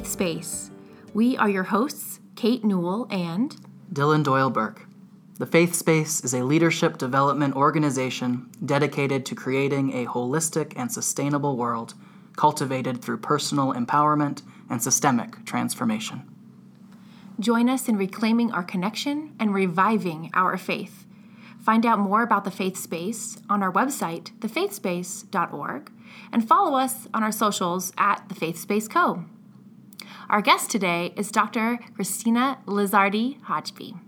welcome to The Faith Space. We are your hosts, Kate Newell and Dylan Doyle Burke. The Faith Space is a leadership development organization dedicated to creating a holistic and sustainable world cultivated through personal empowerment and systemic transformation. Join us in reclaiming our connection and reviving our faith. Find out more about the Faith Space on our website, thefaithspace.org, and follow us on our socials at the Faith Space Co. Our guest today is Dr. Kristina Lizardy-Hajbi.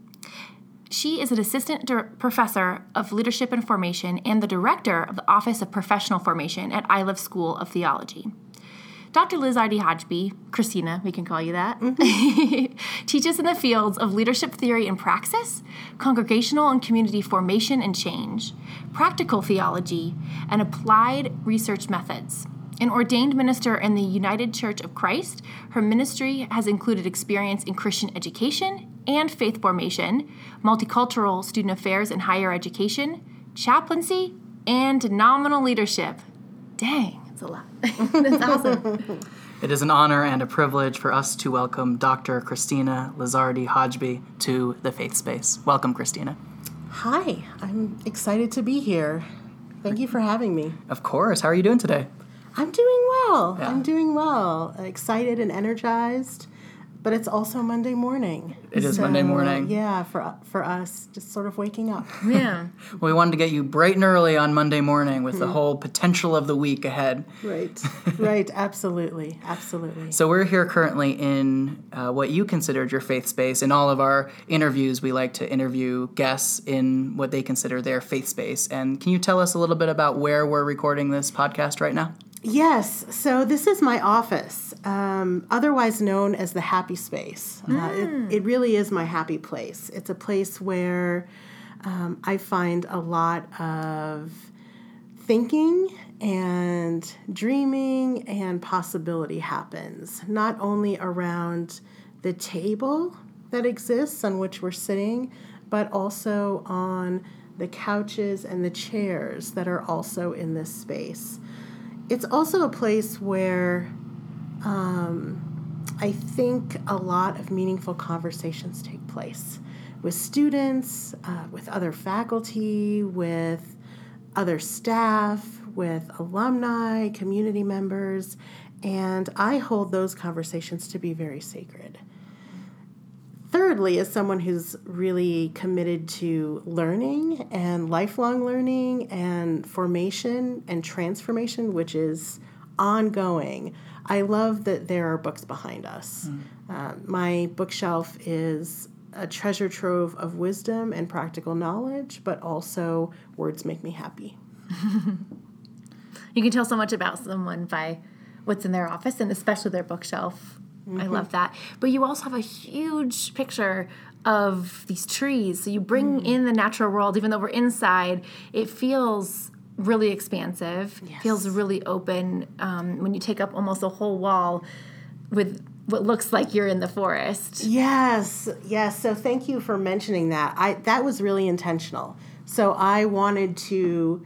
She is an assistant professor of leadership and formation and the director of the Office of Professional Formation at Iliff School of Theology. Dr. Lizardi Hodgeby, Kristina, we can call you that, mm-hmm. teaches in the fields of leadership theory and praxis, congregational and community formation and change, practical theology, and applied research methods. An ordained minister in the United Church of Christ, her ministry has included experience in Christian education and faith formation, multicultural student affairs and higher education, chaplaincy, and nominal leadership. Dang it's a lot. That's awesome. It is an honor and a privilege for us to welcome Dr. Kristina Lizardy-Hajbi to the Faith Space. Welcome, Kristina. Hi, I'm excited to be here. Thank you for having me. Of course. How are you doing today? I'm doing well. Yeah. I'm doing well. Excited and energized but it's also Monday morning. It is so, Monday morning. Yeah, for for us, just sort of waking up. Yeah. well, we wanted to get you bright and early on Monday morning with the mm-hmm. whole potential of the week ahead. Right. right. Absolutely. Absolutely. So we're here currently in uh, what you considered your faith space. In all of our interviews, we like to interview guests in what they consider their faith space. And can you tell us a little bit about where we're recording this podcast right now? Yes. So this is my office, um, otherwise known as the happy space. Mm. Uh, it, hmm. it, really is my happy place. It's a place where um, I find a lot of thinking and dreaming and possibility happens, not only around the table that exists on which we're sitting, but also on the couches and the chairs that are also in this space it's also a place where um, I think a lot of meaningful conversations take place with students, uh, with other faculty, with other staff, with alumni, community members, and I hold those conversations to be very sacred. Thirdly, as someone who's really committed to learning and lifelong learning and formation and transformation, which is ongoing, I love that there are books behind us. Mm. Uh, my bookshelf is a treasure trove of wisdom and practical knowledge, but also words make me happy. you can tell so much about someone by what's in their office and especially their bookshelf. Mm-hmm. I love that. But you also have a huge picture of these trees. So you bring mm. in the natural world, even though we're inside, it feels really expansive, yes. feels really open um, when you take up almost a whole wall with what looks like you're in the forest. Yes, yes. So thank you for mentioning that. I that was really intentional. So I wanted to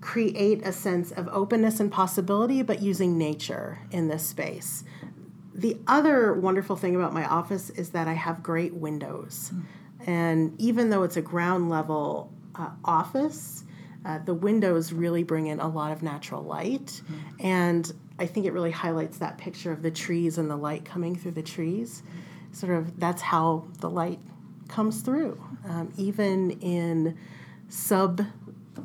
create a sense of openness and possibility, but using nature in this space the other wonderful thing about my office is that I have great windows. Mm. And even though it's a ground level uh, office, uh, the windows really bring in a lot of natural light. Mm. And I think it really highlights that picture of the trees and the light coming through the trees. Sort of that's how the light comes through, um, even in sub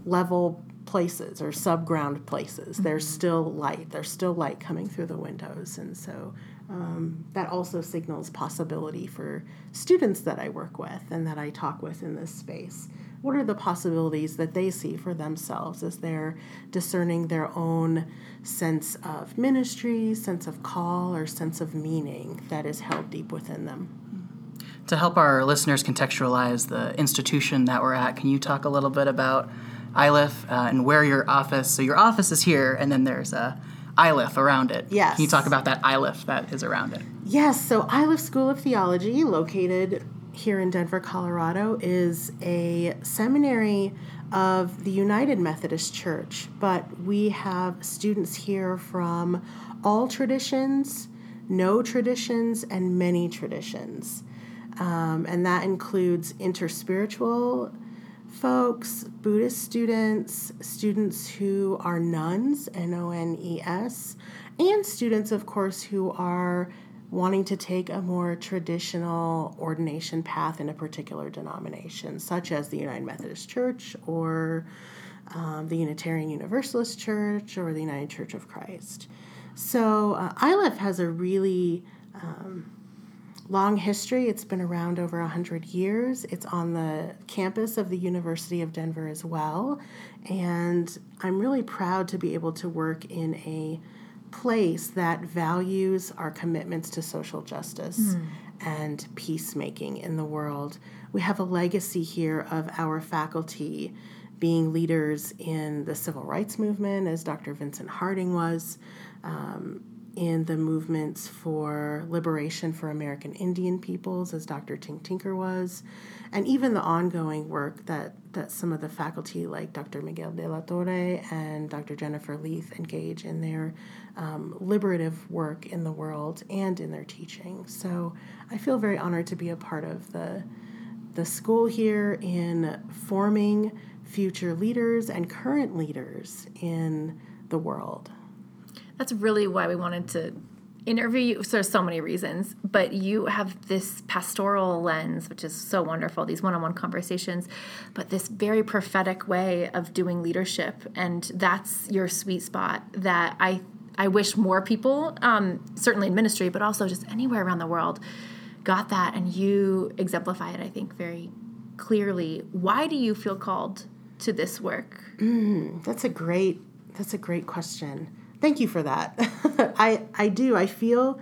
level places or subground places. Mm-hmm. There's still light. There's still light coming through the windows. And so um, that also signals possibility for students that I work with and that I talk with in this space. What are the possibilities that they see for themselves as they're discerning their own sense of ministry, sense of call, or sense of meaning that is held deep within them? To help our listeners contextualize the institution that we're at, can you talk a little bit about Iliff uh, and where your office? So your office is here, and then there's a Iliff around it. Yes. Can you talk about that Iliff that is around it? Yes. So Iliff School of Theology, located here in Denver, Colorado, is a seminary of the United Methodist Church, but we have students here from all traditions, no traditions, and many traditions. Um, and that includes interspiritual folks, Buddhist students, students who are nuns, N O N E S, and students, of course, who are wanting to take a more traditional ordination path in a particular denomination, such as the United Methodist Church or um, the Unitarian Universalist Church or the United Church of Christ. So, uh, Iliff has a really um, long history. It's been around over 100 years. It's on the campus of the University of Denver as well. And I'm really proud to be able to work in a place that values our commitments to social justice mm. and peacemaking in the world. We have a legacy here of our faculty being leaders in the civil rights movement, as Dr. Vincent Harding was. Um, in the movements for liberation for American Indian peoples, as Dr. Tink Tinker was, and even the ongoing work that, that some of the faculty, like Dr. Miguel de la Torre and Dr. Jennifer Leath, engage in their um, liberative work in the world and in their teaching. So I feel very honored to be a part of the, the school here in forming future leaders and current leaders in the world that's really why we wanted to interview you. So there's so many reasons, but you have this pastoral lens, which is so wonderful, these one-on-one conversations, but this very prophetic way of doing leadership. And that's your sweet spot that I I wish more people, um, certainly in ministry, but also just anywhere around the world, got that. And you exemplify it, I think, very clearly. Why do you feel called to this work? Mm, that's a great that's a great question. Thank you for that. I I do. I feel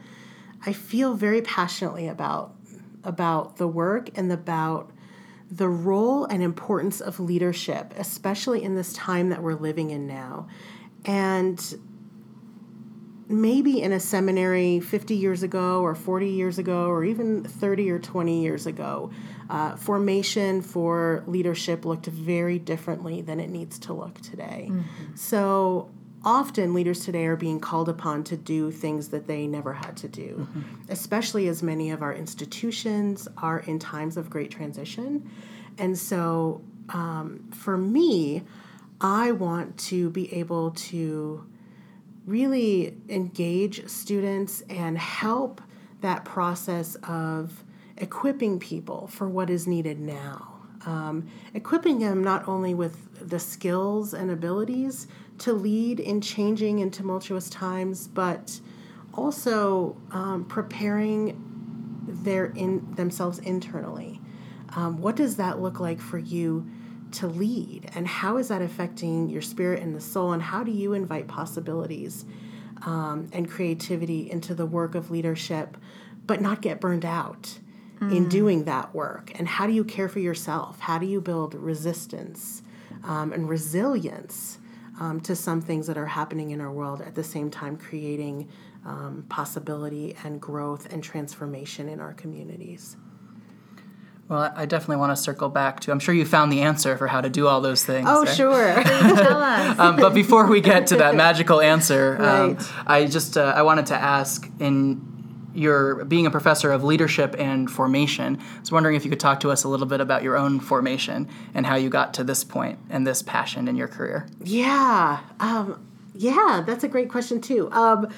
I feel very passionately about about the work and about the role and importance of leadership, especially in this time that we're living in now. And maybe in a seminary 50 years ago or 40 years ago or even 30 or 20 years ago, uh, formation for leadership looked very differently than it needs to look today. Mm-hmm. So often leaders today are being called upon to do things that they never had to do, mm-hmm. especially as many of our institutions are in times of great transition. And so um, for me, I want to be able to really engage students and help that process of equipping people for what is needed now. Um, equipping them not only with the skills and abilities to lead in changing and tumultuous times, but also um, preparing their in themselves internally. Um, what does that look like for you to lead, and how is that affecting your spirit and the soul? And how do you invite possibilities um, and creativity into the work of leadership, but not get burned out? In mm. doing that work, and how do you care for yourself? How do you build resistance um, and resilience um, to some things that are happening in our world at the same time creating um, possibility and growth and transformation in our communities. Well, I definitely want to circle back to. I'm sure you found the answer for how to do all those things. Oh, right? sure. tell us. Um, but before we get to that magical answer, um, right. I just uh, I wanted to ask in you're being a professor of leadership and formation. I was wondering if you could talk to us a little bit about your own formation and how you got to this point and this passion in your career. Yeah, um, yeah, that's a great question too. Um,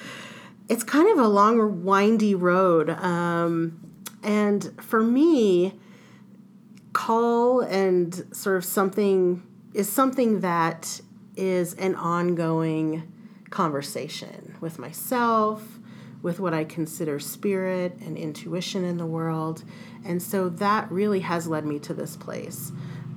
it's kind of a long, windy road, um, and for me, call and sort of something is something that is an ongoing conversation with myself with what I consider spirit and intuition in the world. And so that really has led me to this place.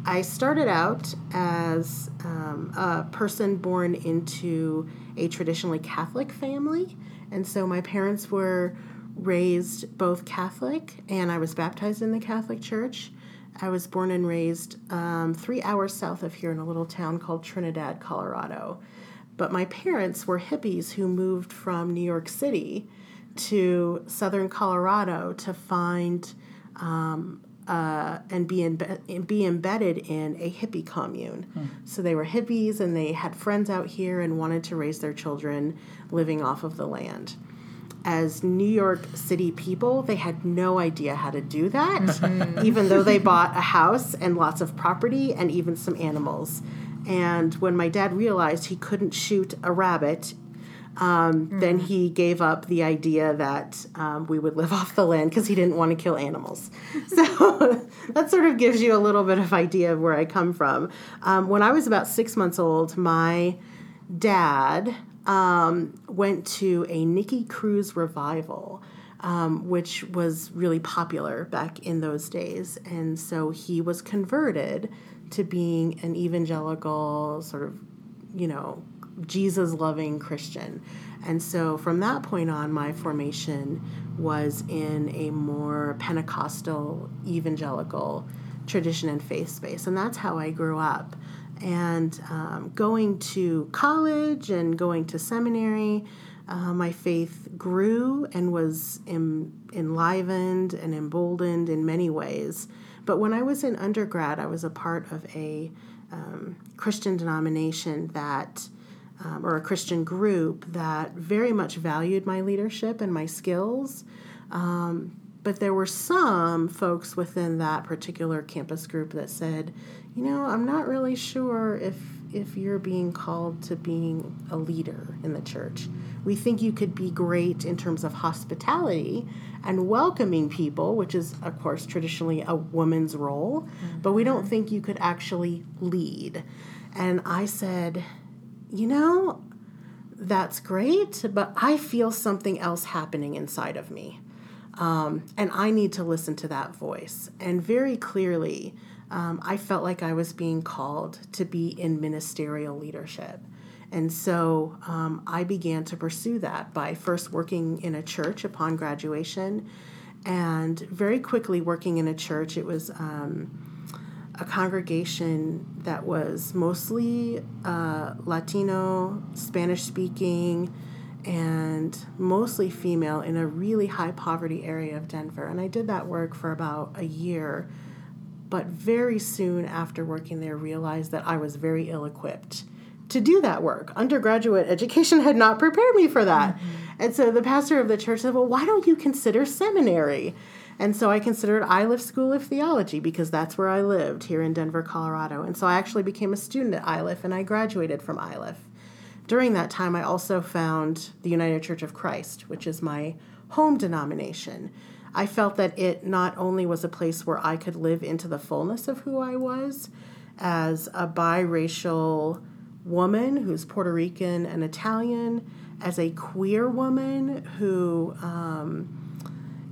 I started out as um, a person born into a traditionally Catholic family. And so my parents were raised both Catholic, and I was baptized in the Catholic Church. I was born and raised um, three hours south of here in a little town called Trinidad, Colorado. But my parents were hippies who moved from New York City to southern Colorado to find um, uh, and be imbe- be embedded in a hippie commune. So they were hippies and they had friends out here and wanted to raise their children living off of the land. As New York City people, they had no idea how to do that, even though they bought a house and lots of property and even some animals. And when my dad realized he couldn't shoot a rabbit um, then he gave up the idea that um, we would live off the land because he didn't want to kill animals. So that sort of gives you a little bit of idea of where I come from. Um, when I was about six months old, my dad um, went to a Nicky Cruz revival. Um, which was really popular back in those days. And so he was converted to being an evangelical, sort of, you know, Jesus loving Christian. And so from that point on, my formation was in a more Pentecostal, evangelical tradition and faith space. And that's how I grew up. And um, going to college and going to seminary, uh, my faith grew and was em- enlivened and emboldened in many ways. But when I was in undergrad, I was a part of a um, Christian denomination that um, or a Christian group that very much valued my leadership and my skills. Um, but there were some folks within that particular campus group that said, you know, I'm not really sure if if you're being called to being a leader in the church. We think you could be great in terms of hospitality and welcoming people, which is, of course, traditionally a woman's role, mm-hmm. but we don't think you could actually lead. And I said, you know, that's great, but I feel something else happening inside of me. Um, and I need to listen to that voice. And very clearly, um, I felt like I was being called to be in ministerial leadership. And so um, I began to pursue that by first working in a church upon graduation and very quickly working in a church. It was um, a congregation that was mostly uh, Latino, Spanish speaking, and mostly female in a really high poverty area of Denver. And I did that work for about a year, but very soon after working there, realized that I was very ill equipped to do that work. Undergraduate education had not prepared me for that. Mm-hmm. And so the pastor of the church said, Well, why don't you consider seminary? And so I considered Iliff School of Theology because that's where I lived here in Denver, Colorado. And so I actually became a student at Iliff and I graduated from Iliff. During that time, I also found the United Church of Christ, which is my home denomination. I felt that it not only was a place where I could live into the fullness of who I was as a biracial woman who's Puerto Rican and Italian, as a queer woman who um,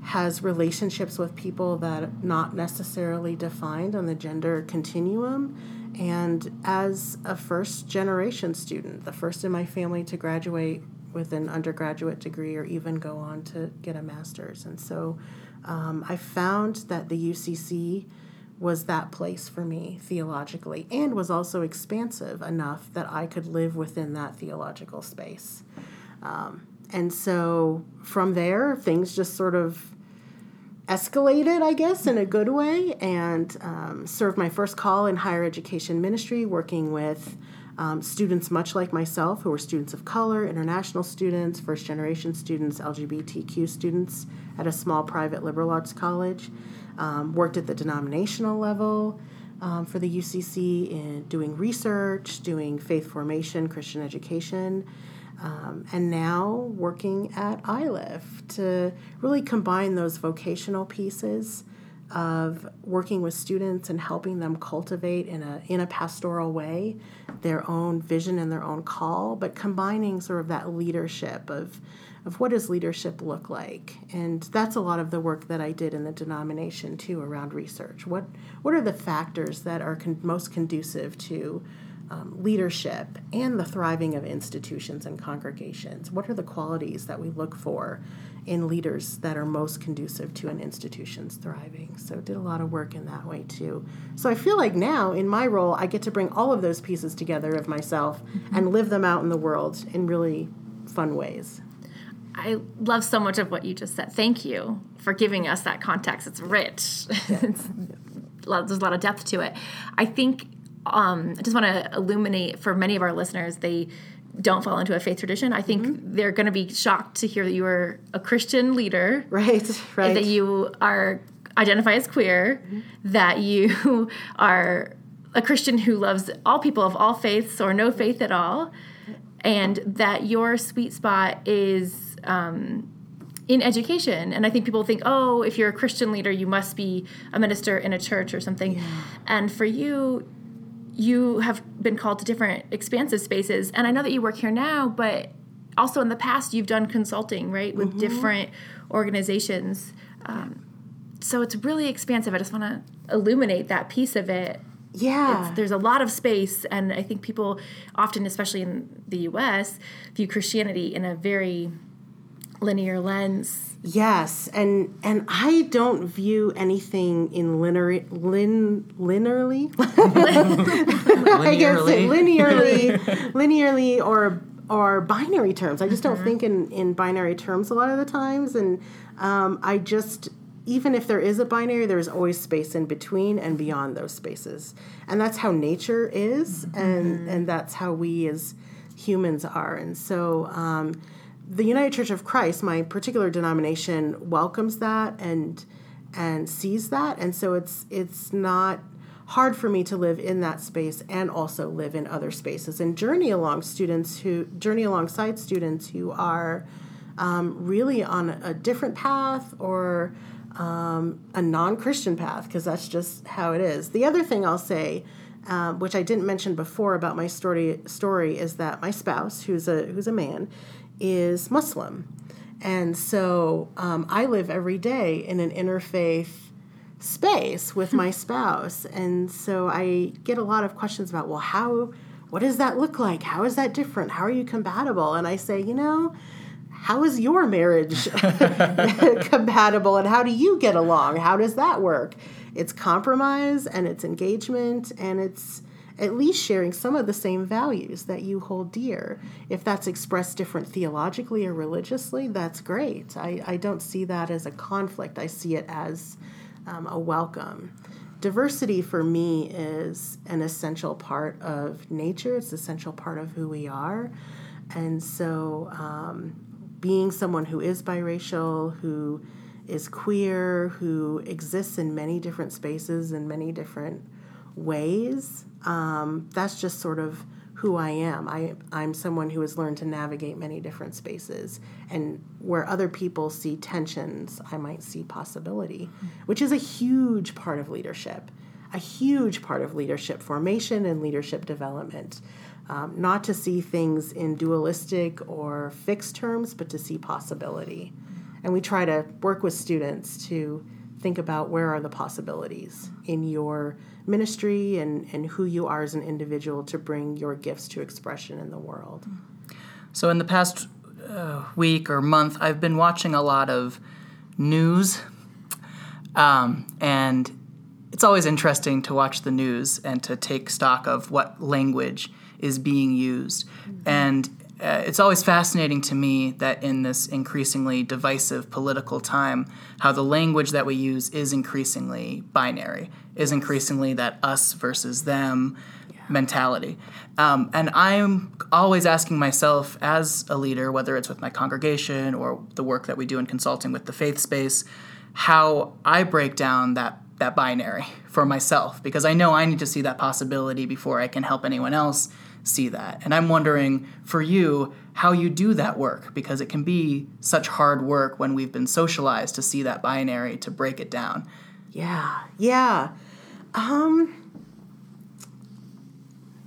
has relationships with people that are not necessarily defined on the gender continuum. And as a first generation student, the first in my family to graduate with an undergraduate degree or even go on to get a master's. And so um, I found that the UCC was that place for me theologically and was also expansive enough that I could live within that theological space. Um, and so from there, things just sort of escalated, I guess, in a good way, and um, served my first call in higher education ministry, working with um, students much like myself who were students of color, international students, first generation students, LGBTQ students at a small private liberal arts college. Um, worked at the denominational level. Um, for the UCC in doing research, doing faith formation, Christian education, um, and now working at Iliff to really combine those vocational pieces of working with students and helping them cultivate in a in a pastoral way their own vision and their own call, but combining sort of that leadership of of what does leadership look like, and that's a lot of the work that I did in the denomination too around research. What what are the factors that are con- most conducive to um, leadership and the thriving of institutions and congregations? What are the qualities that we look for in leaders that are most conducive to an institution's thriving? So, did a lot of work in that way too. So, I feel like now in my role, I get to bring all of those pieces together of myself mm-hmm. and live them out in the world in really fun ways. I love so much of what you just said. Thank you for giving us that context. It's rich. it's, there's a lot of depth to it. I think um, I just want to illuminate for many of our listeners, they don't fall into a faith tradition. I think mm-hmm. they're going to be shocked to hear that you are a Christian leader. Right, right. That you are identify as queer, mm-hmm. that you are a Christian who loves all people of all faiths or no faith at all, and that your sweet spot is um, in education. And I think people think, oh, if you're a Christian leader, you must be a minister in a church or something. Yeah. And for you, you have been called to different expansive spaces. And I know that you work here now, but also in the past, you've done consulting, right, with mm-hmm. different organizations. Um, so it's really expansive. I just want to illuminate that piece of it. Yeah. It's, there's a lot of space, and I think people often, especially in the US, view Christianity in a very linear lens Yes, and and I don't view anything in linear lin linearly. I guess linearly, linearly or or binary terms. I just mm-hmm. don't think in in binary terms a lot of the times, and um, I just even if there is a binary, there's always space in between and beyond those spaces, and that's how nature is, mm-hmm. and and that's how we as humans are, and so. Um, the United Church of Christ, my particular denomination, welcomes that and and sees that, and so it's it's not hard for me to live in that space and also live in other spaces and journey along students who journey alongside students who are um, really on a different path or um, a non-Christian path because that's just how it is. The other thing I'll say. Um, which I didn't mention before about my story story is that my spouse, who's a who's a man, is Muslim. And so um, I live every day in an interfaith space with my spouse. And so I get a lot of questions about, well, how, what does that look like? How is that different? How are you compatible? And I say, you know, how is your marriage compatible and how do you get along? How does that work? It's compromise and it's engagement and it's at least sharing some of the same values that you hold dear. If that's expressed different theologically or religiously, that's great. I, I don't see that as a conflict, I see it as um, a welcome. Diversity for me is an essential part of nature, it's an essential part of who we are. And so, um, being someone who is biracial, who is queer, who exists in many different spaces in many different ways, um, that's just sort of who I am. I, I'm someone who has learned to navigate many different spaces. And where other people see tensions, I might see possibility, which is a huge part of leadership, a huge part of leadership formation and leadership development. Um, not to see things in dualistic or fixed terms, but to see possibility. And we try to work with students to think about where are the possibilities in your ministry and, and who you are as an individual to bring your gifts to expression in the world. So, in the past uh, week or month, I've been watching a lot of news. Um, and it's always interesting to watch the news and to take stock of what language is being used. Mm-hmm. And uh, it's always fascinating to me that in this increasingly divisive political time, how the language that we use is increasingly binary, is increasingly that us versus them yeah. mentality. Um, and I'm always asking myself, as a leader, whether it's with my congregation or the work that we do in consulting with the faith space, how I break down that that binary for myself because I know I need to see that possibility before I can help anyone else see that. And I'm wondering for you how you do that work because it can be such hard work when we've been socialized to see that binary to break it down. Yeah. Yeah. Um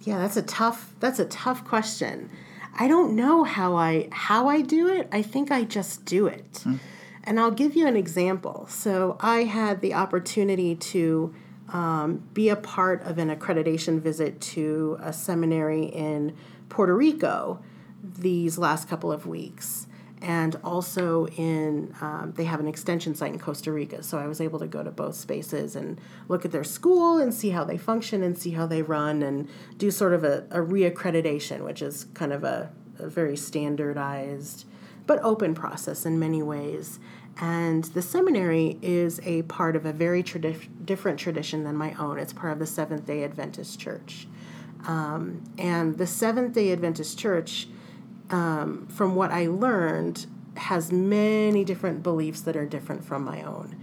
Yeah, that's a tough that's a tough question. I don't know how I how I do it. I think I just do it. Mm. And I'll give you an example. So I had the opportunity to um, be a part of an accreditation visit to a seminary in Puerto Rico these last couple of weeks. And also in, um, they have an extension site in Costa Rica. So I was able to go to both spaces and look at their school and see how they function and see how they run and do sort of a, a reaccreditation, which is kind of a, a very standardized but open process in many ways. And the seminary is a part of a very tradi- different tradition than my own. It's part of the Seventh day Adventist Church. Um, and the Seventh day Adventist Church, um, from what I learned, has many different beliefs that are different from my own.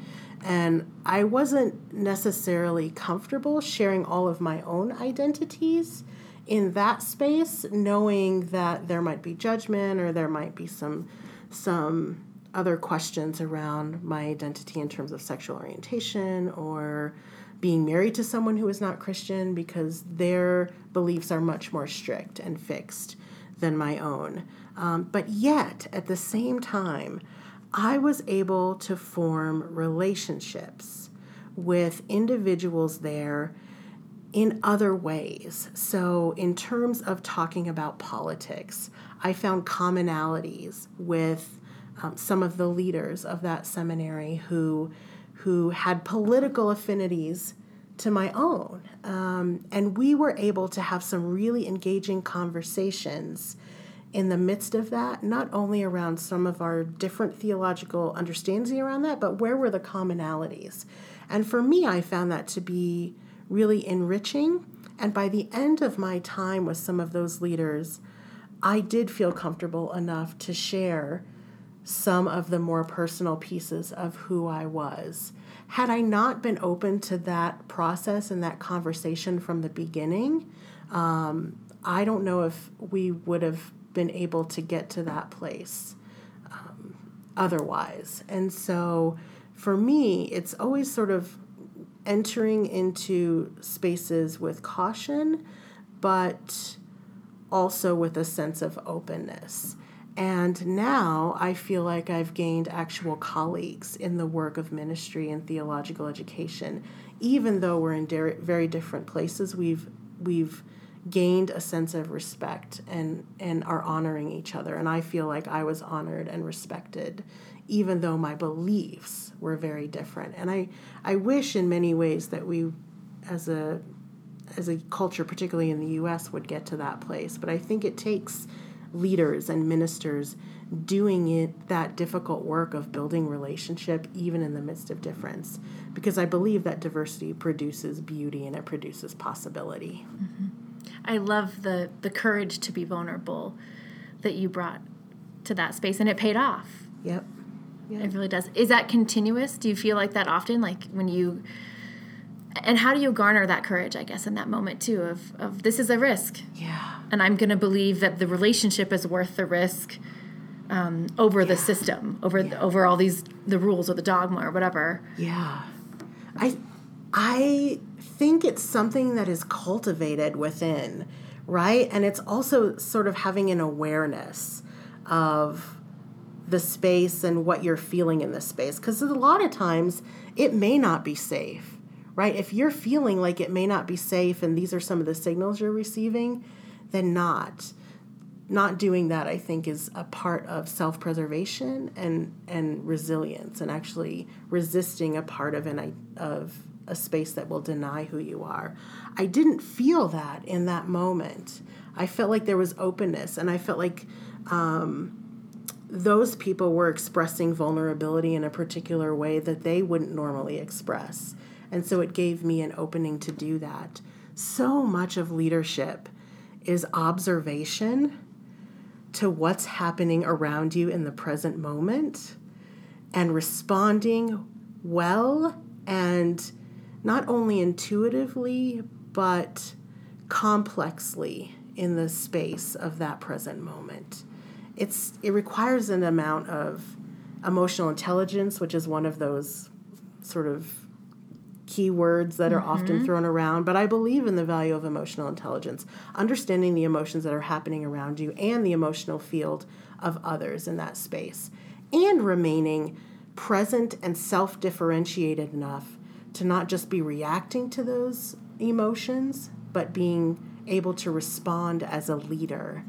And I wasn't necessarily comfortable sharing all of my own identities in that space, knowing that there might be judgment or there might be some some other questions around my identity in terms of sexual orientation or being married to someone who is not Christian because their beliefs are much more strict and fixed than my own. Um, but yet, at the same time, I was able to form relationships with individuals there in other ways. So, in terms of talking about politics, I found commonalities with um, some of the leaders of that seminary who who had political affinities to my own. Um, and we were able to have some really engaging conversations in the midst of that, not only around some of our different theological understandings around that, but where were the commonalities? And for me, I found that to be really enriching. And by the end of my time with some of those leaders, I did feel comfortable enough to share some of the more personal pieces of who I was. Had I not been open to that process and that conversation from the beginning, um, I don't know if we would have been able to get to that place um, otherwise. And so for me, it's always sort of entering into spaces with caution, but also with a sense of openness. And now I feel like I've gained actual colleagues in the work of ministry and theological education. Even though we're in very different places, we've we've gained a sense of respect and and are honoring each other. And i feel like i was honored and respected even though my beliefs were very different. And i i wish in many ways that we as a as a culture particularly in the us would get to that place. But i think it takes leaders and ministers doing it that difficult work of building relationship even in the midst of difference because i believe that diversity produces beauty and it produces possibility mm-hmm. I love the the courage to be vulnerable that you brought to that space, and it paid off. Yep. yep. It really does. Is that continuous? Do you feel like that often? Like when you and how do you garner that courage i guess in that moment too of, of this is a risk yeah and i'm going to believe that the relationship is worth the risk um, over yeah. the system over yeah. over all these the rules or the dogma or whatever yeah i i think it's something that is cultivated within, right? And it's also sort of having an awareness of the space and what you're feeling in the space. Because a lot of times it may not be safe, right? If you're feeling like it may not be safe and these are some of the signals you're receiving, then not. Not doing that, I think, is a part of self preservation and, and resilience and actually resisting a part of an of a space that will deny who you are. I didn't feel that in that moment. I felt like there was openness, and I felt like um, those people were expressing vulnerability in a particular way that they wouldn't normally express. And so it gave me an opening to do that. So much of leadership is observation to what's happening around you in the present moment and responding well and not only intuitively, but complexly in the space of that present moment. It's, it requires an amount of emotional intelligence, which is one of those sort of keywords that are mm-hmm. often thrown around, but I believe in the value of emotional intelligence, understanding the emotions that are happening around you and the emotional field of others in that space, and remaining present and self differentiated enough to not just be reacting to those emotions, but being able to respond as a leader.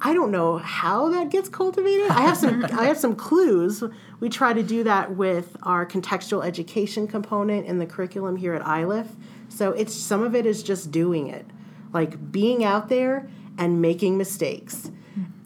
I don't know how that gets cultivated. I have some I have some clues. We try to do that with our contextual education component in the curriculum here at Iliff. So it's some of it is just doing it. Like being out there and making mistakes.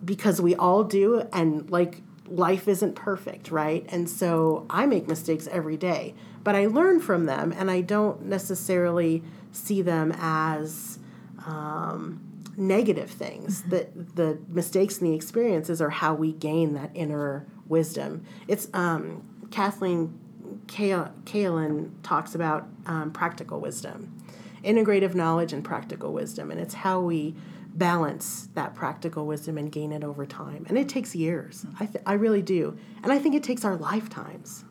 Because we all do and like life isn't perfect, right? And so I make mistakes every day, but I learn from them and I don't necessarily see them as um, negative things. The, the mistakes and the experiences are how we gain that inner wisdom. It's um, Kathleen Cahalan talks about um, practical wisdom, integrative knowledge and practical wisdom, and it's how we balance that practical wisdom and gain it over time. And it takes years. I, th- I really do. And I think it takes our lifetimes.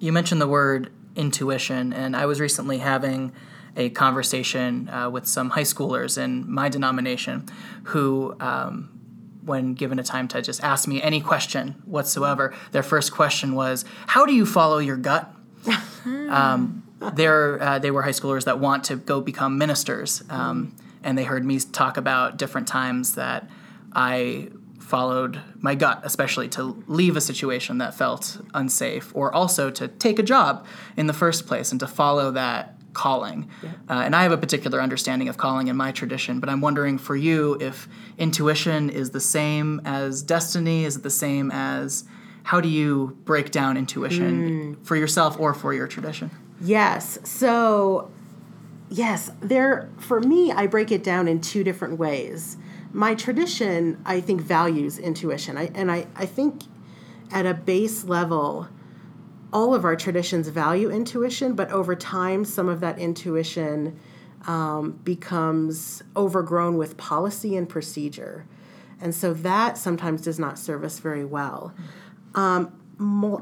You mentioned the word intuition, and I was recently having a conversation uh, with some high schoolers in my denomination who, um, when given a time to just ask me any question whatsoever, their first question was, How do you follow your gut? um, they're, uh, they were high schoolers that want to go become ministers. Um, and they heard me talk about different times that I followed my gut, especially to leave a situation that felt unsafe, or also to take a job in the first place and to follow that calling. Yeah. Uh, and I have a particular understanding of calling in my tradition, but I'm wondering for you if intuition is the same as destiny, is it the same as how do you break down intuition mm. for yourself or for your tradition? Yes. So Yes, there for me I break it down in two different ways. My tradition I think values intuition. I, and I, I think at a base level all of our traditions value intuition, but over time some of that intuition um, becomes overgrown with policy and procedure. And so that sometimes does not serve us very well. Um,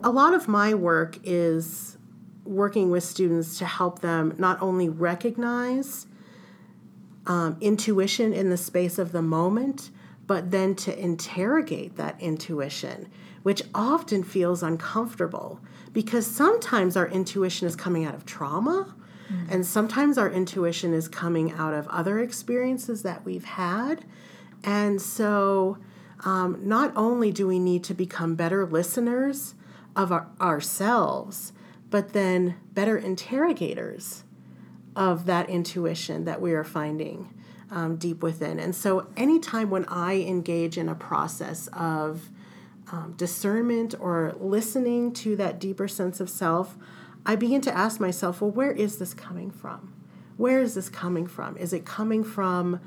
a lot of my work is working with students to help them not only recognize um, intuition in the space of the moment, but then to interrogate that intuition, which often feels uncomfortable because sometimes our intuition is coming out of trauma. Mm-hmm. And sometimes our intuition is coming out of other experiences that we've had. And so, um, not only do we need to become better listeners of our, ourselves, but then better interrogators of that intuition that we are finding um, deep within. And so, anytime when I engage in a process of um, discernment or listening to that deeper sense of self, I begin to ask myself, well, where is this coming from? Where is this coming from? Is it coming from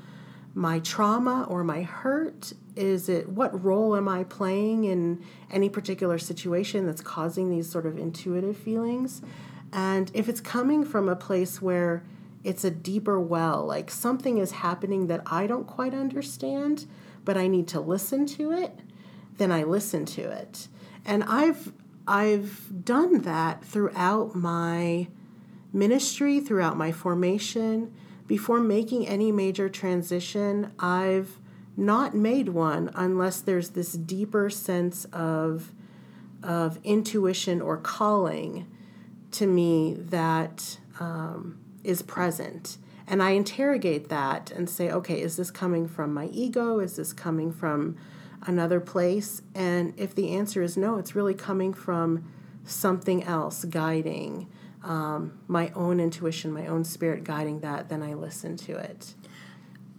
my trauma or my hurt? Is it what role am I playing in any particular situation that's causing these sort of intuitive feelings? And if it's coming from a place where it's a deeper well, like something is happening that I don't quite understand, but I need to listen to it, then I listen to it. And I've I've done that throughout my ministry, throughout my formation, before making any major transition, I've not made one unless there's this deeper sense of, of intuition or calling to me that um, is present. And I interrogate that and say, okay, is this coming from my ego? Is this coming from another place? And if the answer is no, it's really coming from something else guiding um, my own intuition, my own spirit guiding that, then I listen to it.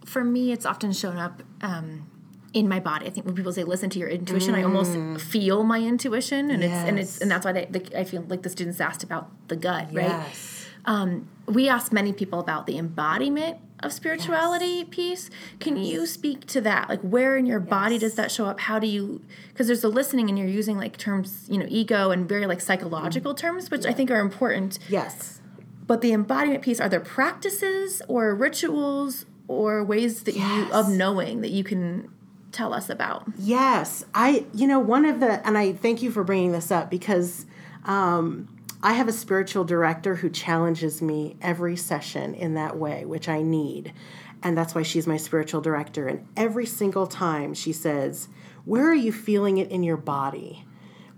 For me, it's often shown up um, in my body. I think when people say listen to your intuition, mm. I almost mm. feel my intuition, and yes. it's and it's and that's why they, the, I feel like the students asked about the gut, right? Yes. Um, we ask many people about the embodiment of spirituality yes. piece. Can yes. you speak to that? Like, where in your yes. body does that show up? How do you? Because there's the listening, and you're using like terms, you know, ego and very like psychological mm. terms, which yeah. I think are important. Yes. But the embodiment piece, are there practices or rituals or ways that you of knowing that you can tell us about? Yes, I. You know, one of the, and I thank you for bringing this up because. Um, I have a spiritual director who challenges me every session in that way, which I need. And that's why she's my spiritual director. And every single time she says, Where are you feeling it in your body?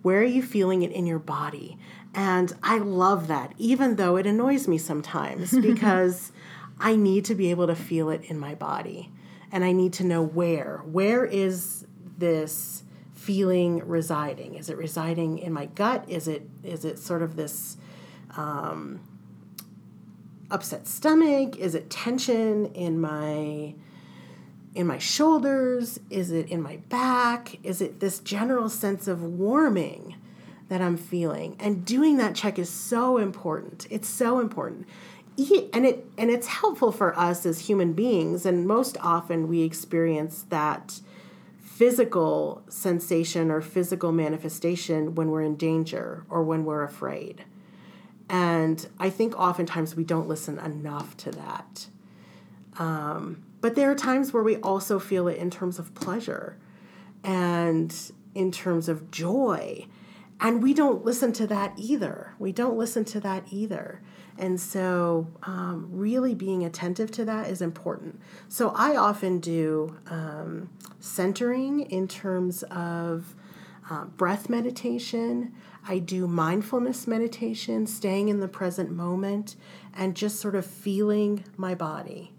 Where are you feeling it in your body? And I love that, even though it annoys me sometimes because I need to be able to feel it in my body. And I need to know where. Where is this feeling residing? Is it residing in my gut? Is it is it sort of this um, upset stomach? Is it tension in my in my shoulders? Is it in my back? Is it this general sense of warming that I'm feeling? And doing that check is so important. It's so important. And it and it's helpful for us as human beings and most often we experience that physical sensation or physical manifestation when we're in danger or when we're afraid. And I think oftentimes we don't listen enough to that. Um, but there are times where we also feel it in terms of pleasure and in terms of joy. And we don't listen to that either. We don't listen to that either. And so, um, really being attentive to that is important. So, I often do um, centering in terms of uh, breath meditation. I do mindfulness meditation, staying in the present moment, and just sort of feeling my body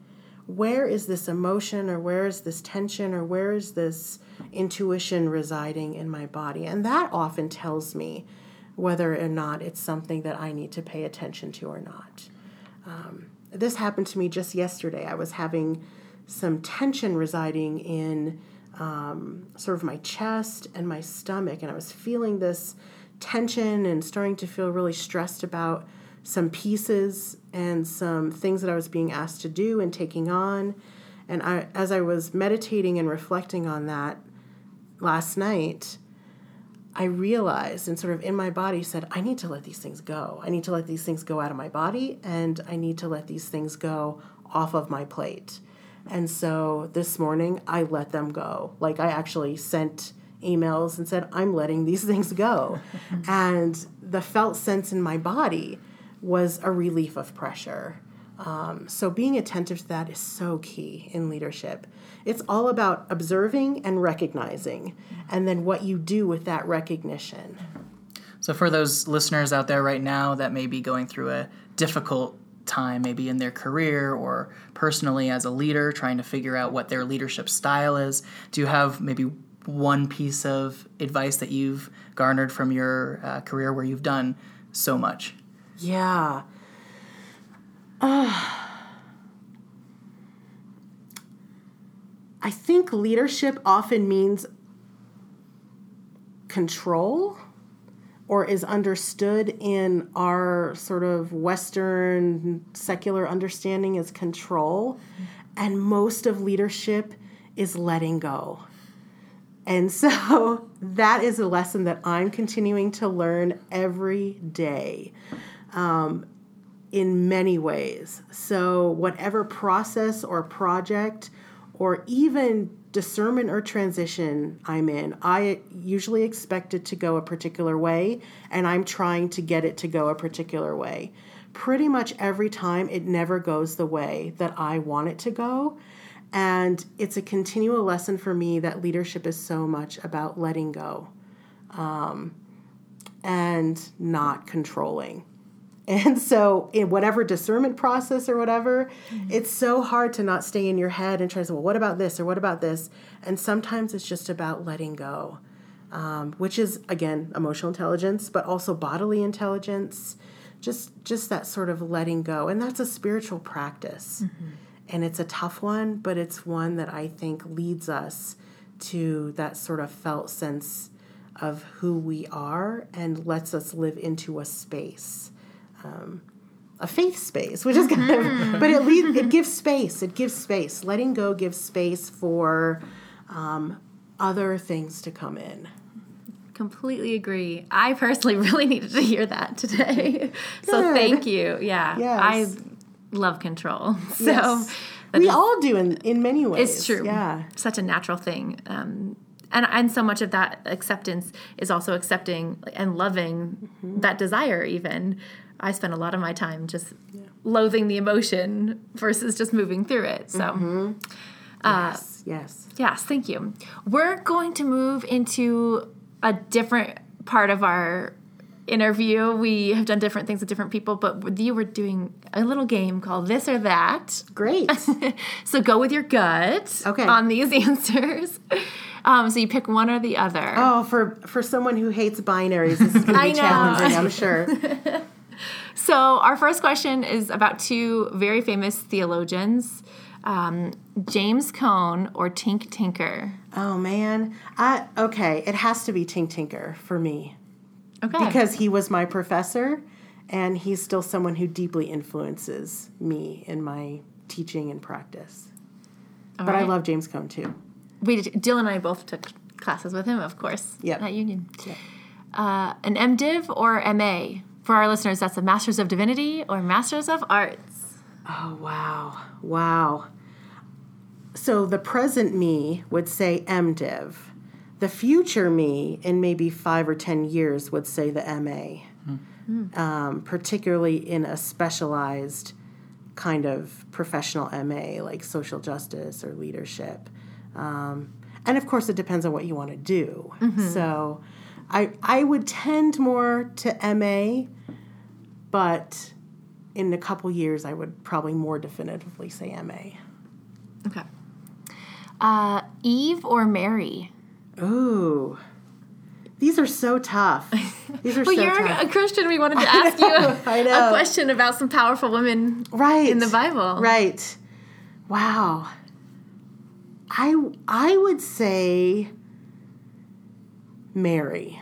where is this emotion or where is this tension or where is this intuition residing in my body? And that often tells me whether or not it's something that I need to pay attention to or not. Um, this happened to me just yesterday. I was having some tension residing in um, sort of my chest and my stomach, and I was feeling this tension and starting to feel really stressed about some pieces and some things that I was being asked to do and taking on. And I, as I was meditating and reflecting on that last night, I realized and sort of in my body said, I need to let these things go. I need to let these things go out of my body and I need to let these things go off of my plate. And so this morning I let them go. Like I actually sent emails and said, I'm letting these things go. and the felt sense in my body was a relief of pressure. Um, so being attentive to that is so key in leadership. It's all about observing and recognizing, and then what you do with that recognition. So for those listeners out there right now that may be going through a difficult time, maybe in their career or personally as a leader, trying to figure out what their leadership style is, do you have maybe one piece of advice that you've garnered from your uh, career where you've done so much? Yeah. I think leadership often means control or is understood in our sort of Western secular understanding as control. And most of leadership is letting go. And so that is a lesson that I'm continuing to learn every day um, in many ways. So, whatever process or project or even discernment or transition I'm in, I usually expect it to go a particular way, and I'm trying to get it to go a particular way. Pretty much every time, it never goes the way that I want it to go. And it's a continual lesson for me that leadership is so much about letting go um, and not controlling. And so, in whatever discernment process or whatever, mm-hmm. it's so hard to not stay in your head and try to say, well, what about this or what about this? And sometimes it's just about letting go, um, which is, again, emotional intelligence, but also bodily intelligence, just, just that sort of letting go. And that's a spiritual practice. Mm-hmm. And it's a tough one, but it's one that I think leads us to that sort of felt sense of who we are and lets us live into a space um, a faith space, which is kind of, mm-hmm. but it leads, it gives space. It gives space. Letting go gives space for um, other things to come in. Completely agree. I personally really needed to hear that today. so thank you. Yeah. Yes. I love control. So yes. we all do in, in many ways. It's true. Yeah. Such a natural thing. Um, and and so much of that acceptance is also accepting and loving mm-hmm. that desire even I spend a lot of my time just yeah. loathing the emotion versus just moving through it. So, mm-hmm. uh, yes, yes, yes. Thank you. We're going to move into a different part of our interview. We have done different things with different people, but with you, we're doing a little game called This or That. Great. so go with your gut okay. on these answers. Um, so you pick one or the other. Oh, for for someone who hates binaries, this is going to be challenging. I'm sure. So, our first question is about two very famous theologians Um, James Cone or Tink Tinker? Oh man, I okay. It has to be Tink Tinker for me Okay. because he was my professor, and he's still someone who deeply influences me in my teaching and practice. All but I love James Cone too. We did, Dylan and I both took classes with him, of course. Yep. At Union. Uh, an MDiv or MA? For our listeners, that's a Masters of Divinity or Masters of Arts. Oh wow, wow. So the present me would say MDiv. The future me, in maybe five or ten years, would say the MA. Um, particularly in a specialized kind of professional MA like social justice or leadership. Um, and of course, it depends on what you want to do. So I, I would tend more to MA, but in a couple years, I would probably more definitively say MA. Okay. Uh, Eve or Mary? Ooh. These are so tough. These are so tough. Well, so you're tough. a Christian. We wanted to ask you a, know. a question about some powerful women right in the Bible. Right. Wow. I I would say Mary.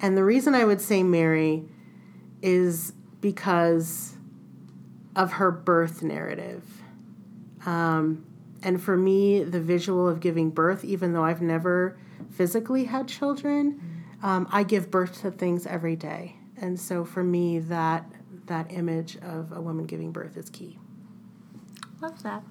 And the reason I would say Mary is because of her birth narrative. Um, and for me, the visual of giving birth, even though I've never physically had children, um, I give birth to things every day. And so for me, that that image of a woman giving birth is key. Love that.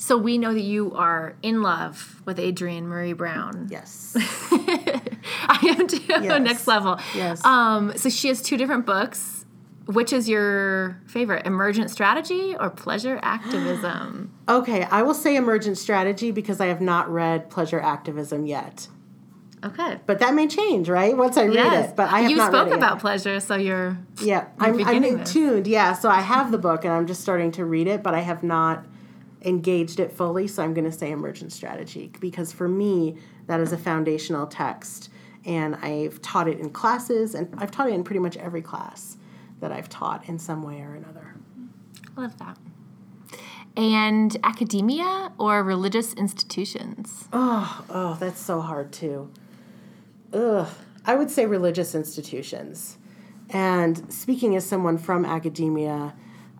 So we know that you are in love with Adrienne Maree Brown. Yes. I am too. Yes. Next level. Yes. Um, so she has two different books. Which is your favorite, Emergent Strategy or Pleasure Activism? Okay, I will say emergent strategy because I have not read Pleasure Activism yet. Okay. But that may change, right? Once I read Yes. it. But I have you not spoke read it about yet. pleasure, so you're Yeah, I'm, I'm beginning in tuned. Yeah, so I have the book and I'm just starting to read it, but I have not engaged it fully. So I'm going to say emergent strategy because for me, that is a foundational text. And I've taught it in classes, and I've taught it in pretty much every class that I've taught in some way or another. I love that. And academia or religious institutions? Oh, oh, that's so hard too. Ugh. I would say religious institutions. And speaking as someone from academia,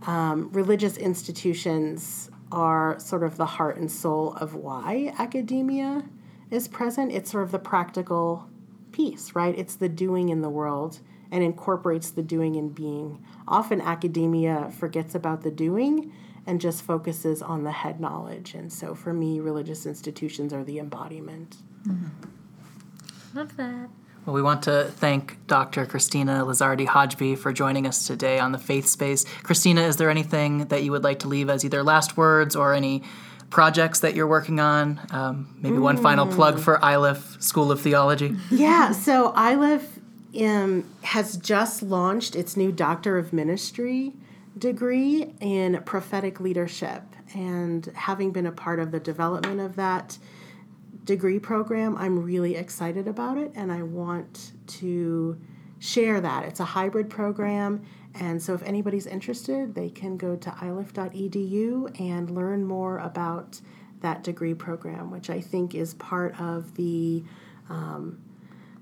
um, religious institutions are sort of the heart and soul of why academia is present. It's sort of the practical piece, right? It's the doing in the world and incorporates the doing and being. Often academia forgets about the doing and just focuses on the head knowledge. And so for me, religious institutions are the embodiment. Mm-hmm. Love that. Well, we want to thank Dr. Kristina Lizardy-Hajbi for joining us today on the Faith Space. Kristina, is there anything that you would like to leave as either last words or any projects that you're working on? Um, maybe one final plug for Iliff School of Theology. yeah, so Iliff um, has just launched its new Doctor of Ministry degree in prophetic leadership. And having been a part of the development of that degree program, I'm really excited about it and I want to share that. It's a hybrid program. And so if anybody's interested, they can go to iliff.edu and learn more about that degree program, which I think is part of the um,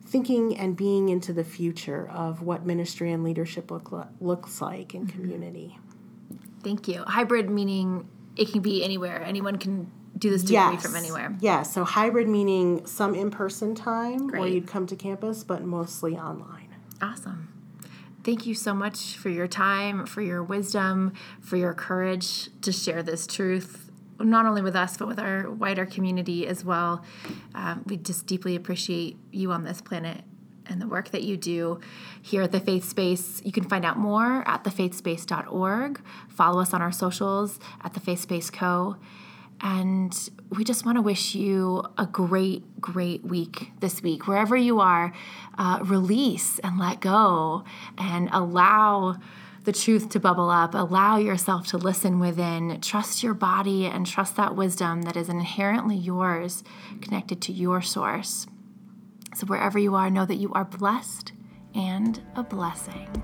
thinking and being into the future of what ministry and leadership look li- looks like in community. Thank you. Hybrid meaning it can be anywhere. Anyone can do this degree from anywhere. Yeah, so hybrid meaning some in person time where you'd come to campus, but mostly online. Awesome. Thank you so much for your time, for your wisdom, for your courage to share this truth, not only with us, but with our wider community as well. Um, we just deeply appreciate you on this planet and the work that you do here at the Faith Space. You can find out more at thefaithspace.org. Follow us on our socials at the Faith Space Co. And we just want to wish you a great, great week this week. Wherever you are, uh, release and let go and allow the truth to bubble up. Allow yourself to listen within. Trust your body and trust that wisdom that is inherently yours, connected to your source. So, wherever you are, know that you are blessed and a blessing.